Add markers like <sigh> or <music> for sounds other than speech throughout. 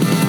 Thank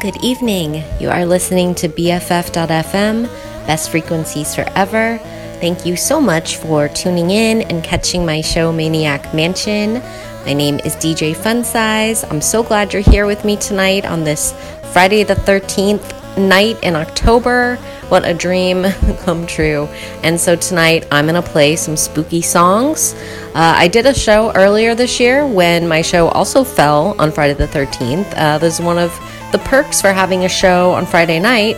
Good evening. You are listening to BFF.FM, Best Frequencies Forever. Thank you so much for tuning in and catching my show, Maniac Mansion. My name is DJ Funsize. I'm so glad you're here with me tonight on this Friday the 13th night in October. What a dream <laughs> come true. And so tonight I'm going to play some spooky songs. Uh, I did a show earlier this year when my show also fell on Friday the 13th. Uh, this is one of the perks for having a show on Friday night.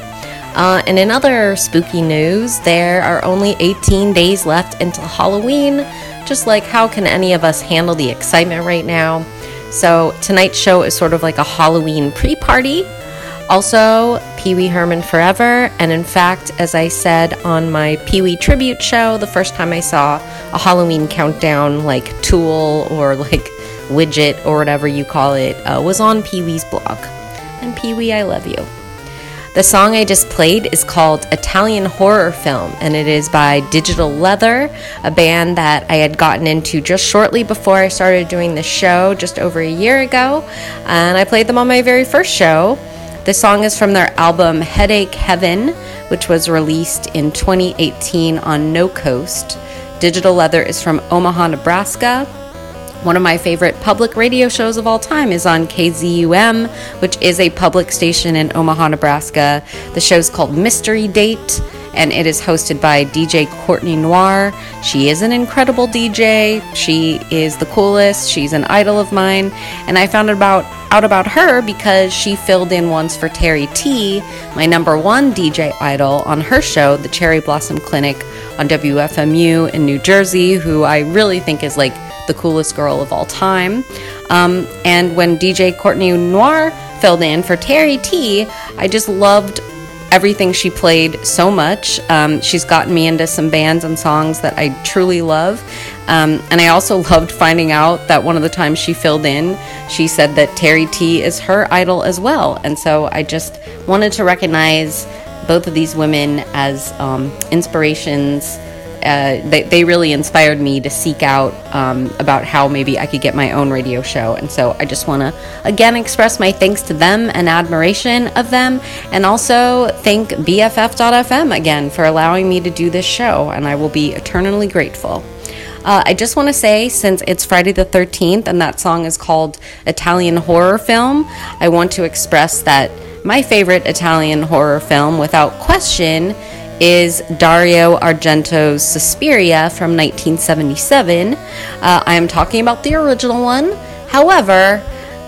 Uh, and in other spooky news, there are only 18 days left until Halloween. Just like, how can any of us handle the excitement right now? So, tonight's show is sort of like a Halloween pre party. Also, Pee Wee Herman Forever. And in fact, as I said on my Pee Wee tribute show, the first time I saw a Halloween countdown like tool or like widget or whatever you call it uh, was on Pee Wee's blog and Pee Wee, I love you. The song I just played is called Italian Horror Film, and it is by Digital Leather, a band that I had gotten into just shortly before I started doing the show just over a year ago. And I played them on my very first show. The song is from their album Headache Heaven, which was released in 2018 on No Coast. Digital Leather is from Omaha, Nebraska. One of my favorite public radio shows of all time is on KZUM, which is a public station in Omaha, Nebraska. The show's called Mystery Date, and it is hosted by DJ Courtney Noir. She is an incredible DJ. She is the coolest. She's an idol of mine, and I found about out about her because she filled in once for Terre T, my number one DJ idol, on her show, The Cherry Blossom Clinic, on WFMU in New Jersey, who I really think is like the coolest girl of all time. Um, and when DJ Courtney Noir filled in for Terre T, I just loved everything she played so much. Um, she's gotten me into some bands and songs that I truly love. Um, and I also <laughs> loved finding out that one of the times she filled in, she said that Terre T is her idol as well. And so I just wanted to recognize both of these women as um, inspirations uh, they, they really inspired me to seek out um, about how maybe I could get my own radio show. And so I just want to again express my thanks to them and admiration of them, and also thank BFF.FM again for allowing me to do this show. And I will be eternally grateful. Uh, I just want to say, since it's Friday the 13th and that song is called Italian Horror Film, I want to express that my favorite Italian horror film, without question, is Dario Argento's Suspiria from 1977. Uh, I am talking about the original one. However,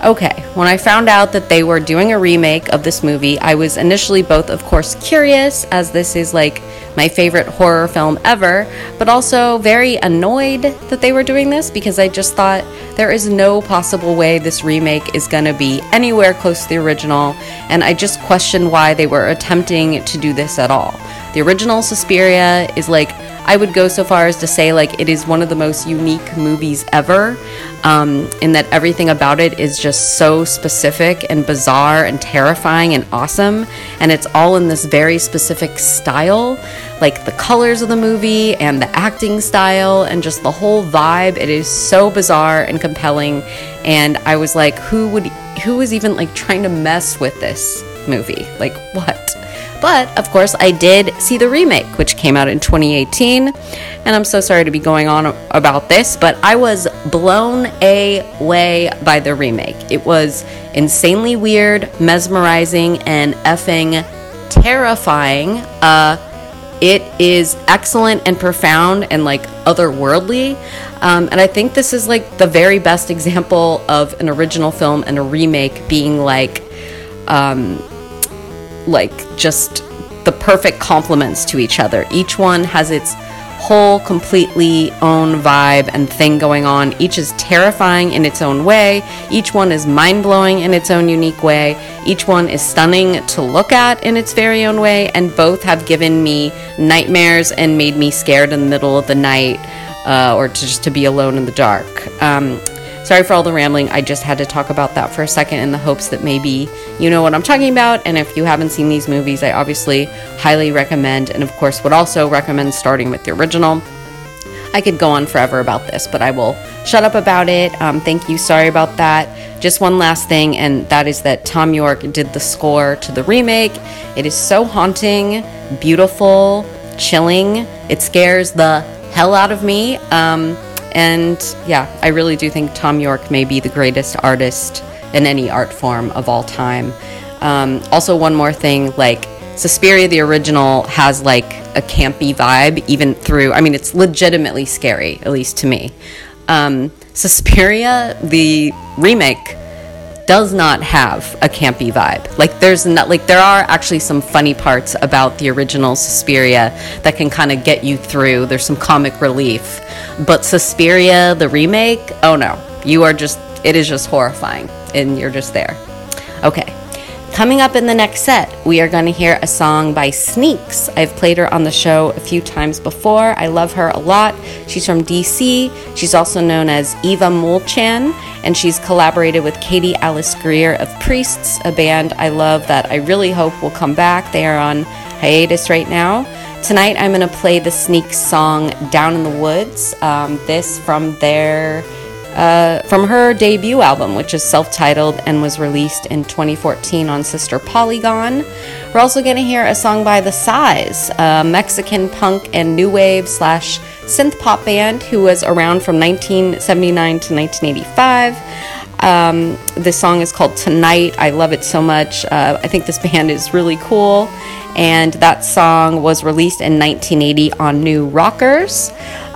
okay, when I found out that they were doing a remake of this movie, I was initially both, of course, curious, as this is like my favorite horror film ever, but also very annoyed that they were doing this because I just thought there is no possible way this remake is going to be anywhere close to the original, and I just questioned why they were attempting to do this at all. The original Suspiria is like, I would go so far as to say, like, it is one of the most unique movies ever, um, in that everything about it is just so specific and bizarre and terrifying and awesome, and it's all in this very specific style like the colors of the movie and the acting style and just the whole vibe. It is so bizarre and compelling. And I was like, who would, who was even like trying to mess with this movie? Like, what? But of course, I did see the remake, which came out in 2018. And I'm so sorry to be going on about this, but I was blown away by the remake. It was insanely weird, mesmerizing, and effing terrifying. Uh, it is excellent and profound and like otherworldly. Um, and I think this is like the very best example of an original film and a remake being like, um, like just the perfect complements to each other. Each one has its whole completely own vibe and thing going on. Each is terrifying in its own way. Each one is mind blowing in its own unique way. Each one is stunning to look at in its very own way. And both have given me nightmares and made me scared in the middle of the night uh, or to just to be alone in the dark. Um, Sorry for all the rambling. I just had to talk about that for a second in the hopes that maybe you know what I'm talking about. And if you haven't seen these movies, I obviously highly recommend, and of course, would also recommend starting with the original. I could go on forever about this, but I will shut up about it. Um, thank you. Sorry about that. Just one last thing, and that is that Thom Yorke did the score to the remake. It is so haunting, beautiful, chilling. It scares the hell out of me. Um, and yeah, I really do think Thom Yorke may be the greatest artist in any art form of all time. Um, also, one more thing like, Suspiria, the original, has like a campy vibe, even through, I mean, it's legitimately scary, at least to me. Um, Suspiria, the remake, does not have a campy vibe. Like there's not like there are actually some funny parts about the original Suspiria that can kind of get you through. There's some comic relief. But Suspiria the remake, oh no. You are just it is just horrifying and you're just there. Okay. Coming up in the next set, we are going to hear a song by Sneaks. I've played her on the show a few times before. I love her a lot. She's from DC. She's also known as Eva Moolchan, and she's collaborated with Katie Alice Greer of Priests, a band I love that I really hope will come back. They are on hiatus right now. Tonight, I'm going to play the Sneaks song Down in the Woods. Um, this from their uh, from her debut album, which is self titled and was released in 2014 on Sister Polygon. We're also going to hear a song by The Size, a Mexican punk and new wave slash synth pop band who was around from 1979 to 1985. Um, this song is called Tonight. I love it so much. Uh, I think this band is really cool. And that song was released in 1980 on New Rockers.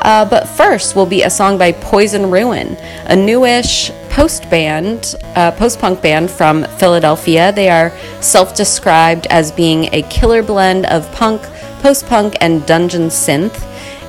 Uh, but first will be a song by Poison Ruin, a newish post band, uh, post punk band from Philadelphia. They are self described as being a killer blend of punk, post punk, and dungeon synth.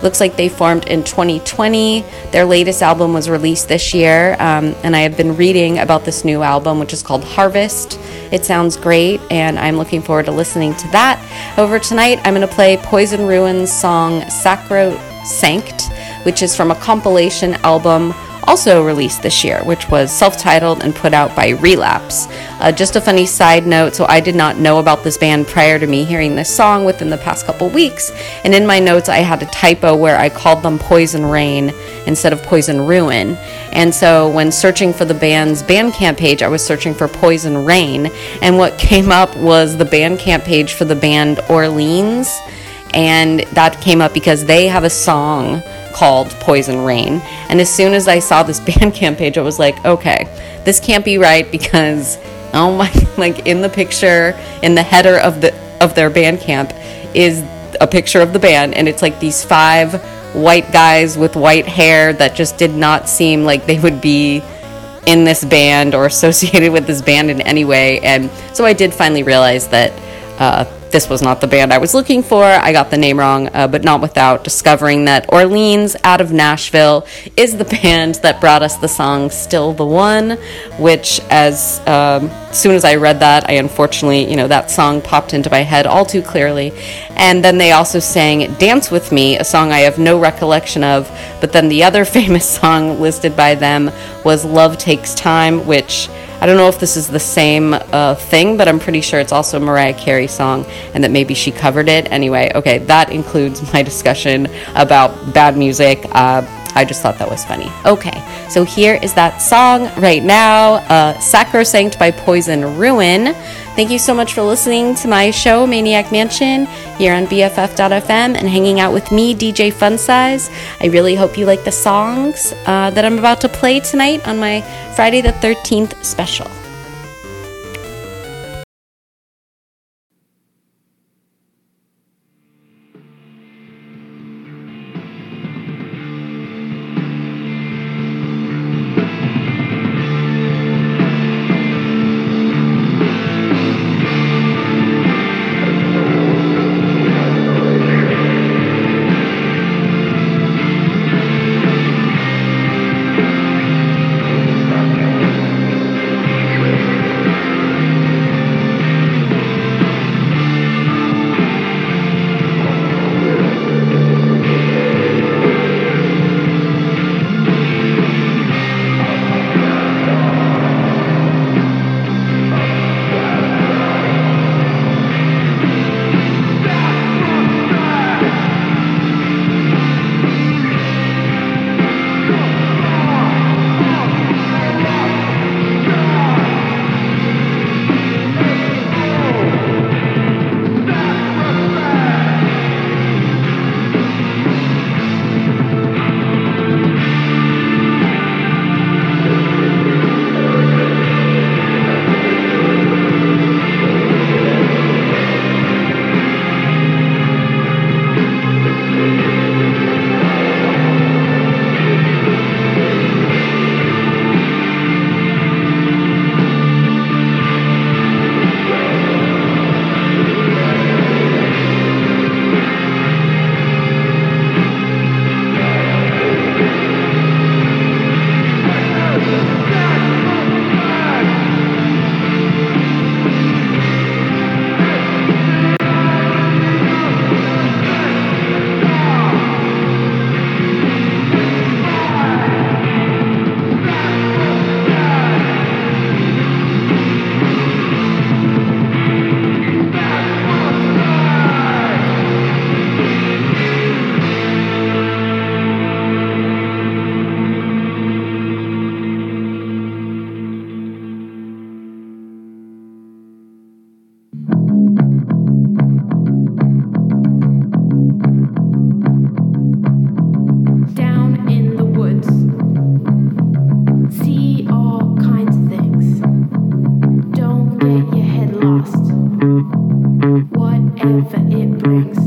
Looks like they formed in 2020. Their latest album was released this year, um, and I have been reading about this new album, which is called Harvest. It sounds great, and I'm looking forward to listening to that. Over tonight, I'm going to play Poison Ruin's song Sacro Sanct, which is from a compilation album also released this year, which was self titled and put out by Relapse. Uh, just a funny side note so, I did not know about this band prior to me hearing this song within the past couple weeks, and in my notes, I had a typo where I called them Poison Rain instead of Poison Ruin. And so, when searching for the band's Bandcamp page, I was searching for Poison Rain, and what <laughs> came up was the Bandcamp page for the band Orleans and that came up because they have a song called Poison Rain. And as soon as I saw this <laughs> Bandcamp page, I was like, okay, this can't be right because oh my, <laughs> like in the picture in the header of the of their Bandcamp is a picture of the band, and it's like these five white guys with white hair that just did not seem like they would be in this band or <laughs> associated with this band in any way. And so I did finally realize that uh, this was not the band I was looking for. I got the name wrong, uh, but not without discovering that Orleans out of Nashville is the <laughs> band that brought us the song Still the One, which, as um, soon as I read that, I unfortunately, you know, that song popped into my head all too clearly. And then they also sang Dance With Me, a song I have no recollection of, but then the other <laughs> famous song listed by them was Love Takes Time, which I don't know if this is the same uh, thing, but I'm pretty sure it's also a Mariah Carey song and that maybe she covered it. Anyway, okay, that includes my discussion about bad music. Uh, I just thought that was funny. Okay, so here is that song right now uh, Sacrosanct by Poison Ruin. Thank you so much for listening to my show, Maniac Mansion, here on BFF.fm and hanging out with me, DJ Fun Size. I really hope you like the songs uh, that I'm about to play tonight on my Friday the 13th special. Thanks.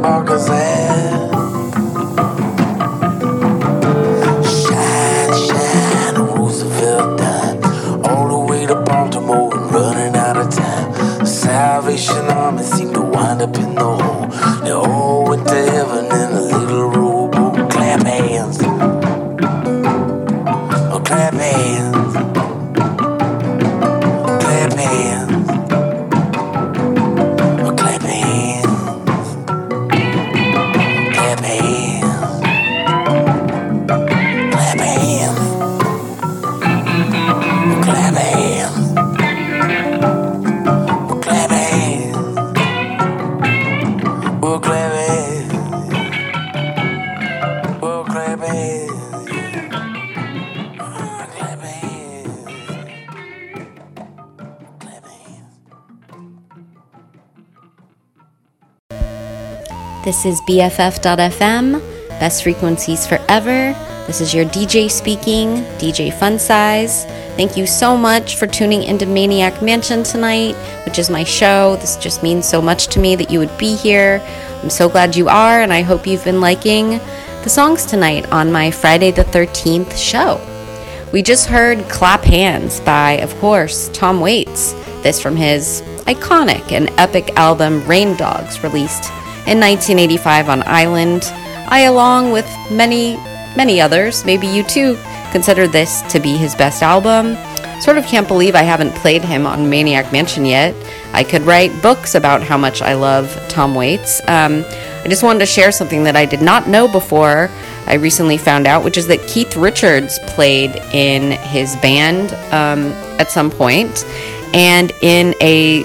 Mr. Knickerbocker's This is BFF.FM, best frequencies forever. This is your DJ speaking, DJ Fun Size. Thank you so much for tuning into Maniac Mansion tonight, which is my show. This just means so much to me that you would be here. I'm so glad you are, and I hope you've been liking the songs tonight on my Friday the 13th show. We just heard Clap Hands by, of course, Tom Waits. This from his iconic and epic album Rain Dogs, released in 1985 on Island. I, along with many, many others, maybe you too, consider this to be his best album. Sort of can't believe I haven't played him on Maniac Mansion yet. I could write books about how much I love Tom Waits. Um, I just wanted to share something that I did not know before. I recently found out, which is that Keith Richards played in his band um, at some point, and in a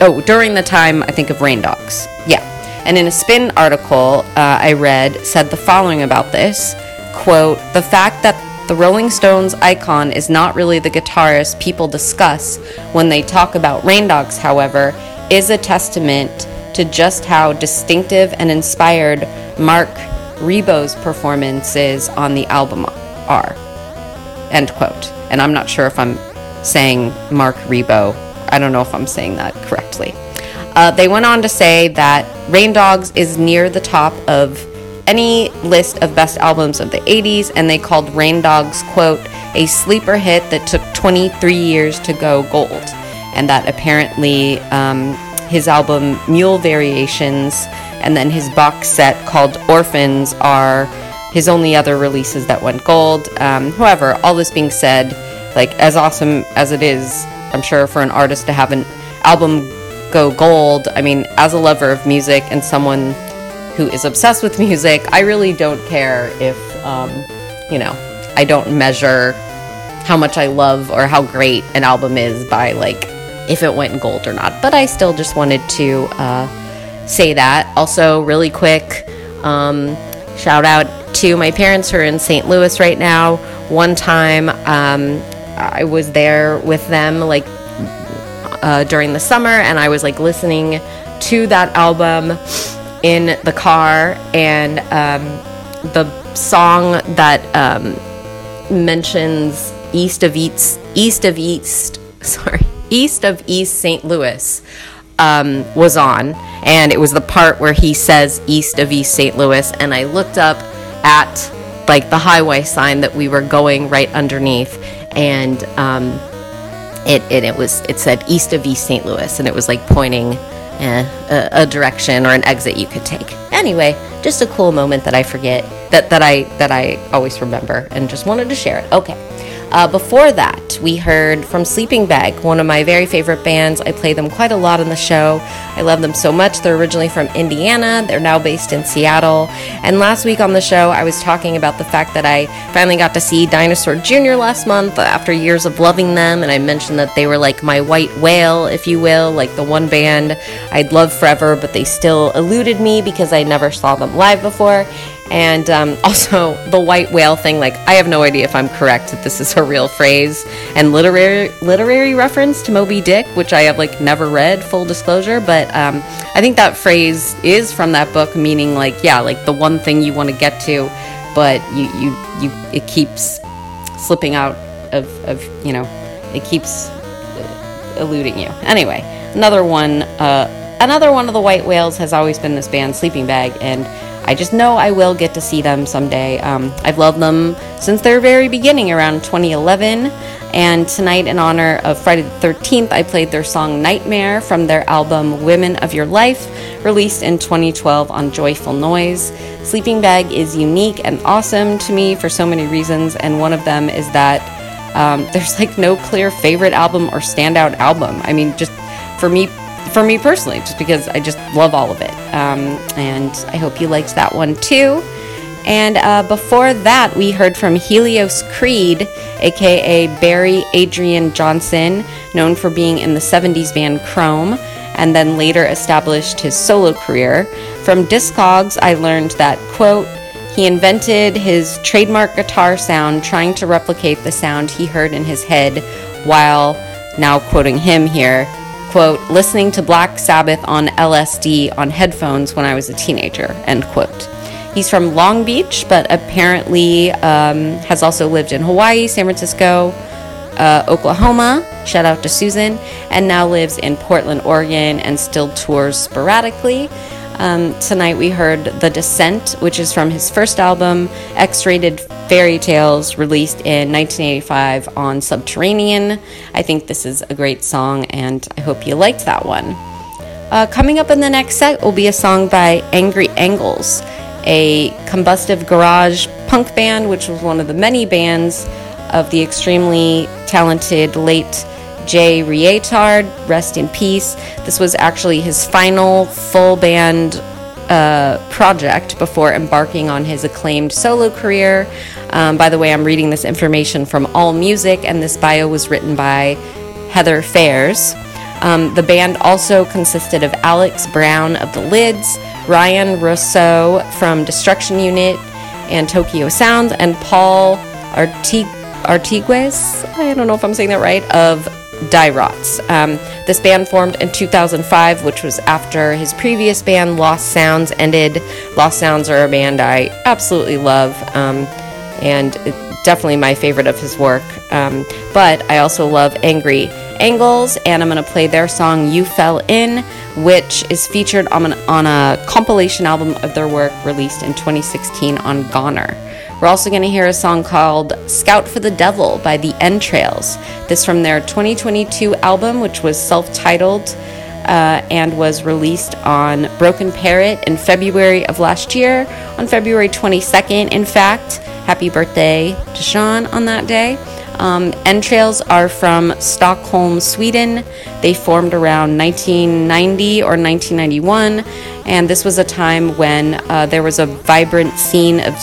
oh during the time I think of Rain Dogs, yeah. And in a Spin article uh, I read said the following about this quote: "The fact that the Rolling Stones icon is not really the guitarist people discuss when they talk about Rain Dogs, however, is a testament to just how distinctive and inspired Marc Ribot's performances on the album are. End quote. And I'm not sure if I'm saying Marc Ribot. I don't know if I'm saying that correctly. Uh, they went on to say that Rain Dogs is near the top of any list of best albums of the 80s, and they called Rain Dogs, quote, a sleeper hit that took 23 years to go gold. And that apparently um, his album Mule Variations and then his box set called Orphans are his only other releases that went gold. Um, however, all this being said, like as awesome as it is, I'm sure for an artist to have an album go gold, I mean, as a lover of music and someone who is obsessed with music, I really don't care if, um, you know, I don't measure how much I love or how great an album is by like if it went gold or not. But I still just wanted to uh, say that. Also, really quick, um, shout out to my parents who are in St. Louis right now. One time, um, I was there with them like uh, during the summer, and I was like listening to that album in the car, and um, the song that um, mentions east of East, east of East, <laughs> sorry, east of East St. Louis um, was on, and it was the part where he says east of East St. Louis, and I looked up at like the highway sign that we were going right underneath, and um, it, it it was it said east of East St. Louis, and it was like pointing eh, a, a direction or an exit you could take. Anyway, just a cool moment that I forget that that I that I always remember, and just wanted to share it. Okay. Uh, before that, we heard from Sleeping Bag, one of my very favorite bands. I play them quite a lot on the show. I love them so much. They're originally from Indiana, they're now based in Seattle. And last week on the show, I was talking about the fact that I finally got to see Dinosaur Jr. last month after years of loving them. And I mentioned that they were like my white whale, if you will, like the one band I'd love forever, but they still eluded me because I never saw them live before. And um, <laughs> also the white whale thing, like I have no idea if I'm correct that this is a real phrase and literary literary reference to Moby Dick, which I have like never read. Full disclosure, but um, I think that phrase is from that book, meaning like yeah, like the one thing you want to get to, but you you you it keeps slipping out of of you know it keeps eluding you. Anyway, another one, uh, another one of the white whales has always been this band, Sleeping Bag, and I just know I will get to see them someday. Um, I've loved them since their very beginning, around 2011. And tonight, in honor of Friday the 13th, I played their song Nightmare from their album Women of Your Life, released in 2012 on Joyful Noise. Sleeping Bag is unique and awesome to me for so many reasons, and one of them is that um, <laughs> there's like no clear favorite album or standout album. I mean, just for me, for me personally, just because I just love all of it. Um, and I hope you liked that one too. And uh, before that, we heard from Helios Creed, aka Barry Adrian Johnson, known for being in the 70s band Chrome, and then later established his solo career. From Discogs, I learned that, quote, he invented his trademark guitar sound trying to replicate the sound he heard in his head while, now quoting him here, quote, listening to Black Sabbath on LSD on headphones when I was a teenager, end quote. He's from Long Beach, but apparently um, has also lived in Hawaii, San Francisco, uh, Oklahoma. Shout out to Susan, and now lives in Portland, Oregon, and still tours sporadically. Um, tonight we heard The Descent, which is from his first album, X Rated Fairy Tales, released in 1985 on Subterranean. I think this is a great song, and I hope you liked that one. Uh, coming up in the next set will be a song by Angry Angles, a combustive garage punk band, which was one of the many bands of the extremely talented late Jay Reatard, rest in peace. This was actually his final full band uh, project before embarking on his acclaimed solo career. Um, by the way, I'm reading this information from All Music, and this bio was written by Heather Phares. Um, the band also consisted of Alix Brown of The Lids, Ryan Rousseau from Destruction Unit and Tokyo Sound, and Paul Artig- Artigues, I don't know if I'm saying that right, of Die Rotzz. Um, this band formed in 2005, which was after his previous band, Lost Sounds, ended. Lost Sounds are a band I absolutely love, um, and definitely my favorite of his work. Um, but I also love Angry Angles, and I'm going to play their song You Fell In, which is featured on, an, on a compilation album of their work released in 2016 on Goner. We're also going to hear a song called Scout for the Devil by the Entrails. This from their 2022 album, which was self titled uh, and was released on Broken Parrot in February of last year. On February 22nd, in fact. Happy birthday to Sean on that day. Um, Entrails are from Stockholm, Sweden. They formed around 1990 or 1991, and this was a time when uh, there was a vibrant scene of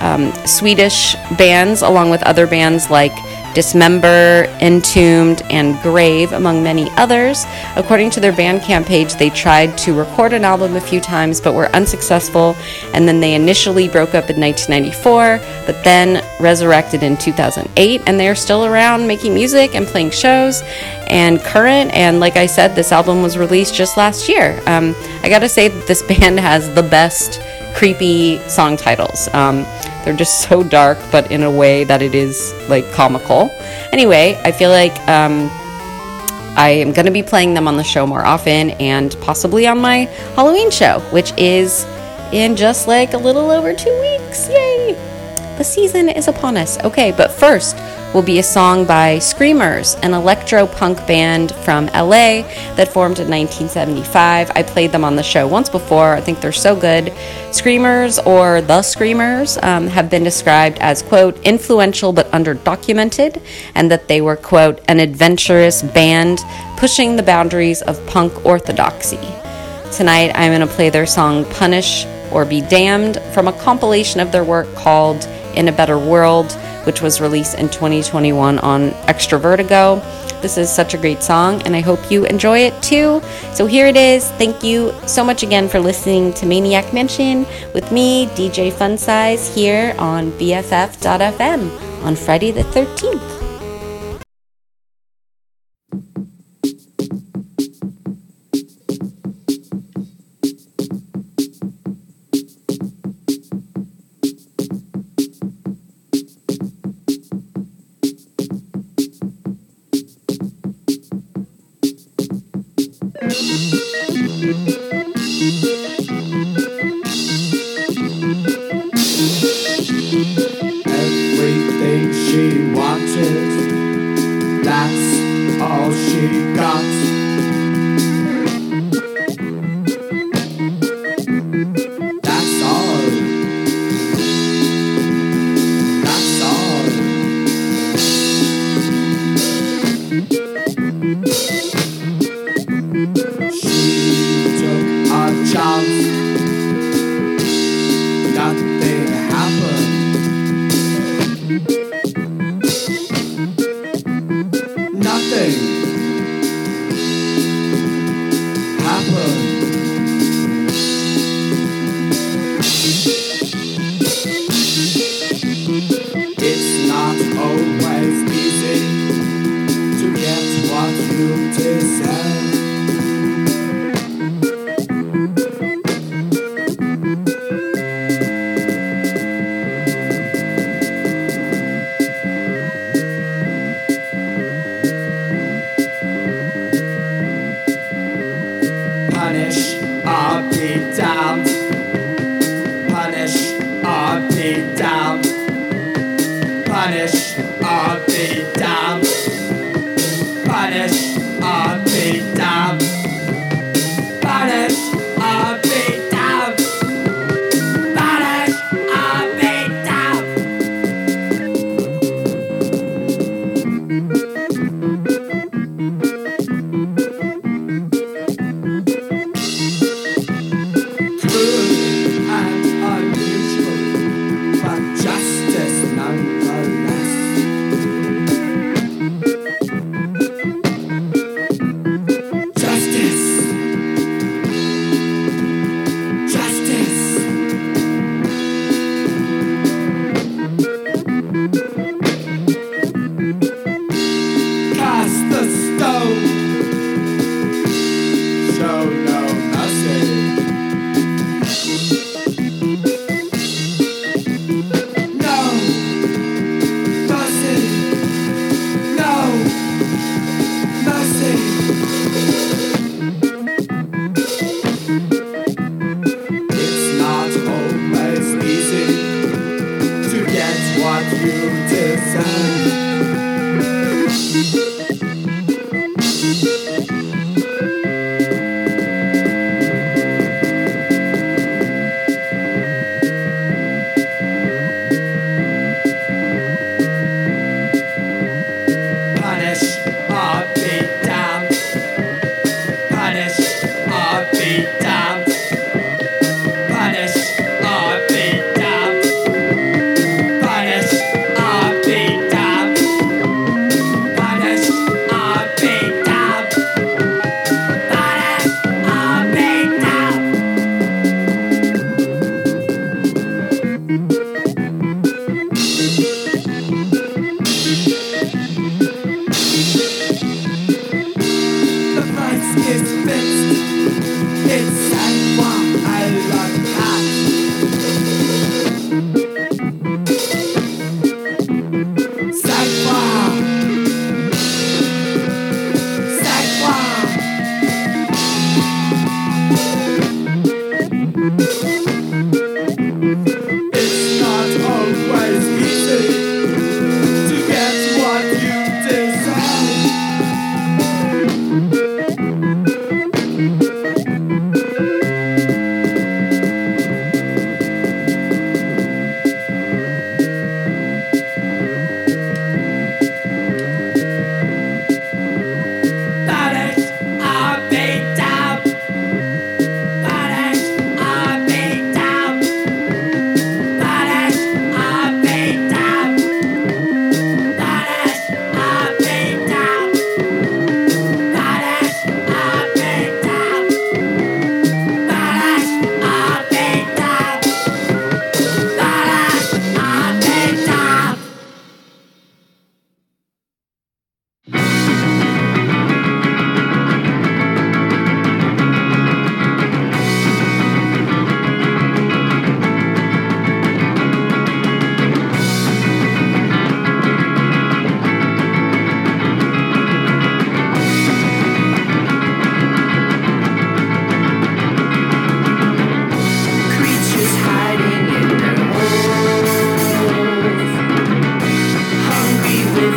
um, Swedish bands, along with other bands like Dismember, Entombed, and Grave, among many others. According to their Bandcamp page, they tried to record an album a few times but were unsuccessful, and then they initially broke up in 1994, but then resurrected in 2008, and they are still around making music and playing shows and current. And like I said, this album was released just last year. Um, I gotta say this <laughs> band has the best creepy song titles. Um, they're just so dark, but in a way that it is like comical. Anyway, I feel like um, I am going to be playing them on the show more often and possibly on my Halloween show, which is in just like a little over two weeks. Yay! the season is upon us. Okay, but first will be a song by Screamers, an electro punk band from LA that formed in 1975. I played them on the show once before. I think they're so good. Screamers or The Screamers um, have been described as, quote, influential but underdocumented, and that they were, quote, an adventurous band pushing the boundaries of punk orthodoxy. Tonight, I'm going to play their song Punish or Be Damned from a compilation of their work called In a Better World, which was released in 2021 on Extravertigo. This is such a great song, and I hope you enjoy it too. So here it is. Thank you so much again for listening to Maniac Mansion with me, DJ Funsize, here on BFF.FM on Friday the 13th.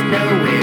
no way.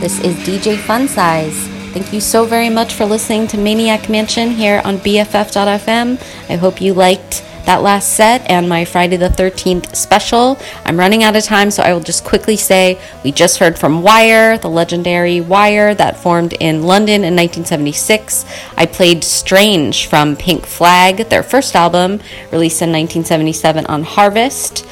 This is DJ Fun Size. Thank you so very much for listening to Maniac Mansion here on BFF.fm. I hope you liked that last set and my Friday the 13th special. I'm running out of time, so I will just quickly say we just heard from Wire, the legendary Wire that formed in London in 1976. I played Strange from Pink Flag, their first album, released in 1977 on Harvest.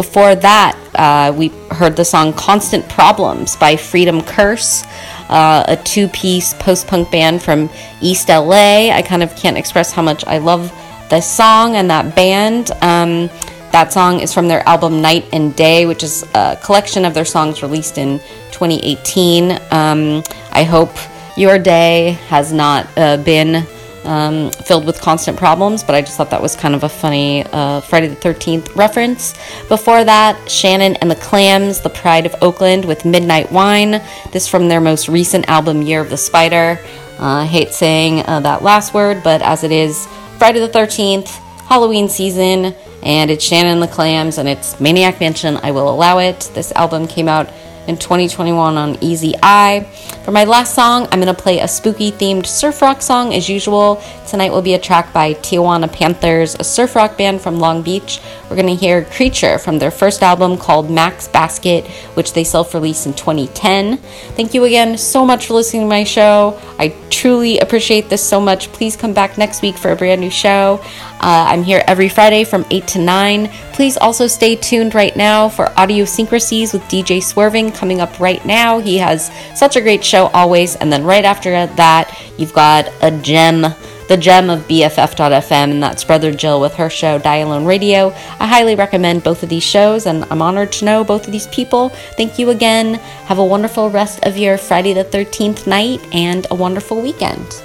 Before that, uh, we heard the song Constant Problems by Freedom Curse, uh, a two piece post punk band from East LA. I kind of can't express how much I love this song and that band. Um, that song is from their album Night and Day, which is a collection of their songs released in 2018. Um, I hope your day has not uh, been um, filled with constant problems, but I just thought that was kind of a funny uh, Friday the 13th reference. Before that, Shannon and the Clams, The Pride of Oakland with Midnight Wine. This from their most recent album, Year of the Spider. Uh, I hate saying uh, that last word, but as it is Friday the 13th, Halloween season, and it's Shannon and the Clams, and it's Maniac Mansion, I will allow it. This album came out in 2021 on Easy Eye. For my last song, I'm going to play a spooky themed surf rock song as usual. Tonight will be a track by Tijuana Panthers, a surf rock band from Long Beach. We're going to hear Creature from their first album called Max Basket, which they self released in 2010. Thank you again so much for listening to my show. I truly appreciate this so much. Please come back next week for a brand new show. Uh, I'm here every Friday from 8 to 9. Please also stay tuned right now for Idiosyncrasies with DJ Swerving coming up right now. He has such a great show always. And then right after that, you've got a gem the gem of BFF.fm, and that's Brother Jill with her show Dial Alone Radio. I highly recommend both of these shows, and I'm honored to know both of these people. Thank you again. Have a wonderful rest of your Friday the 13th night and a wonderful weekend.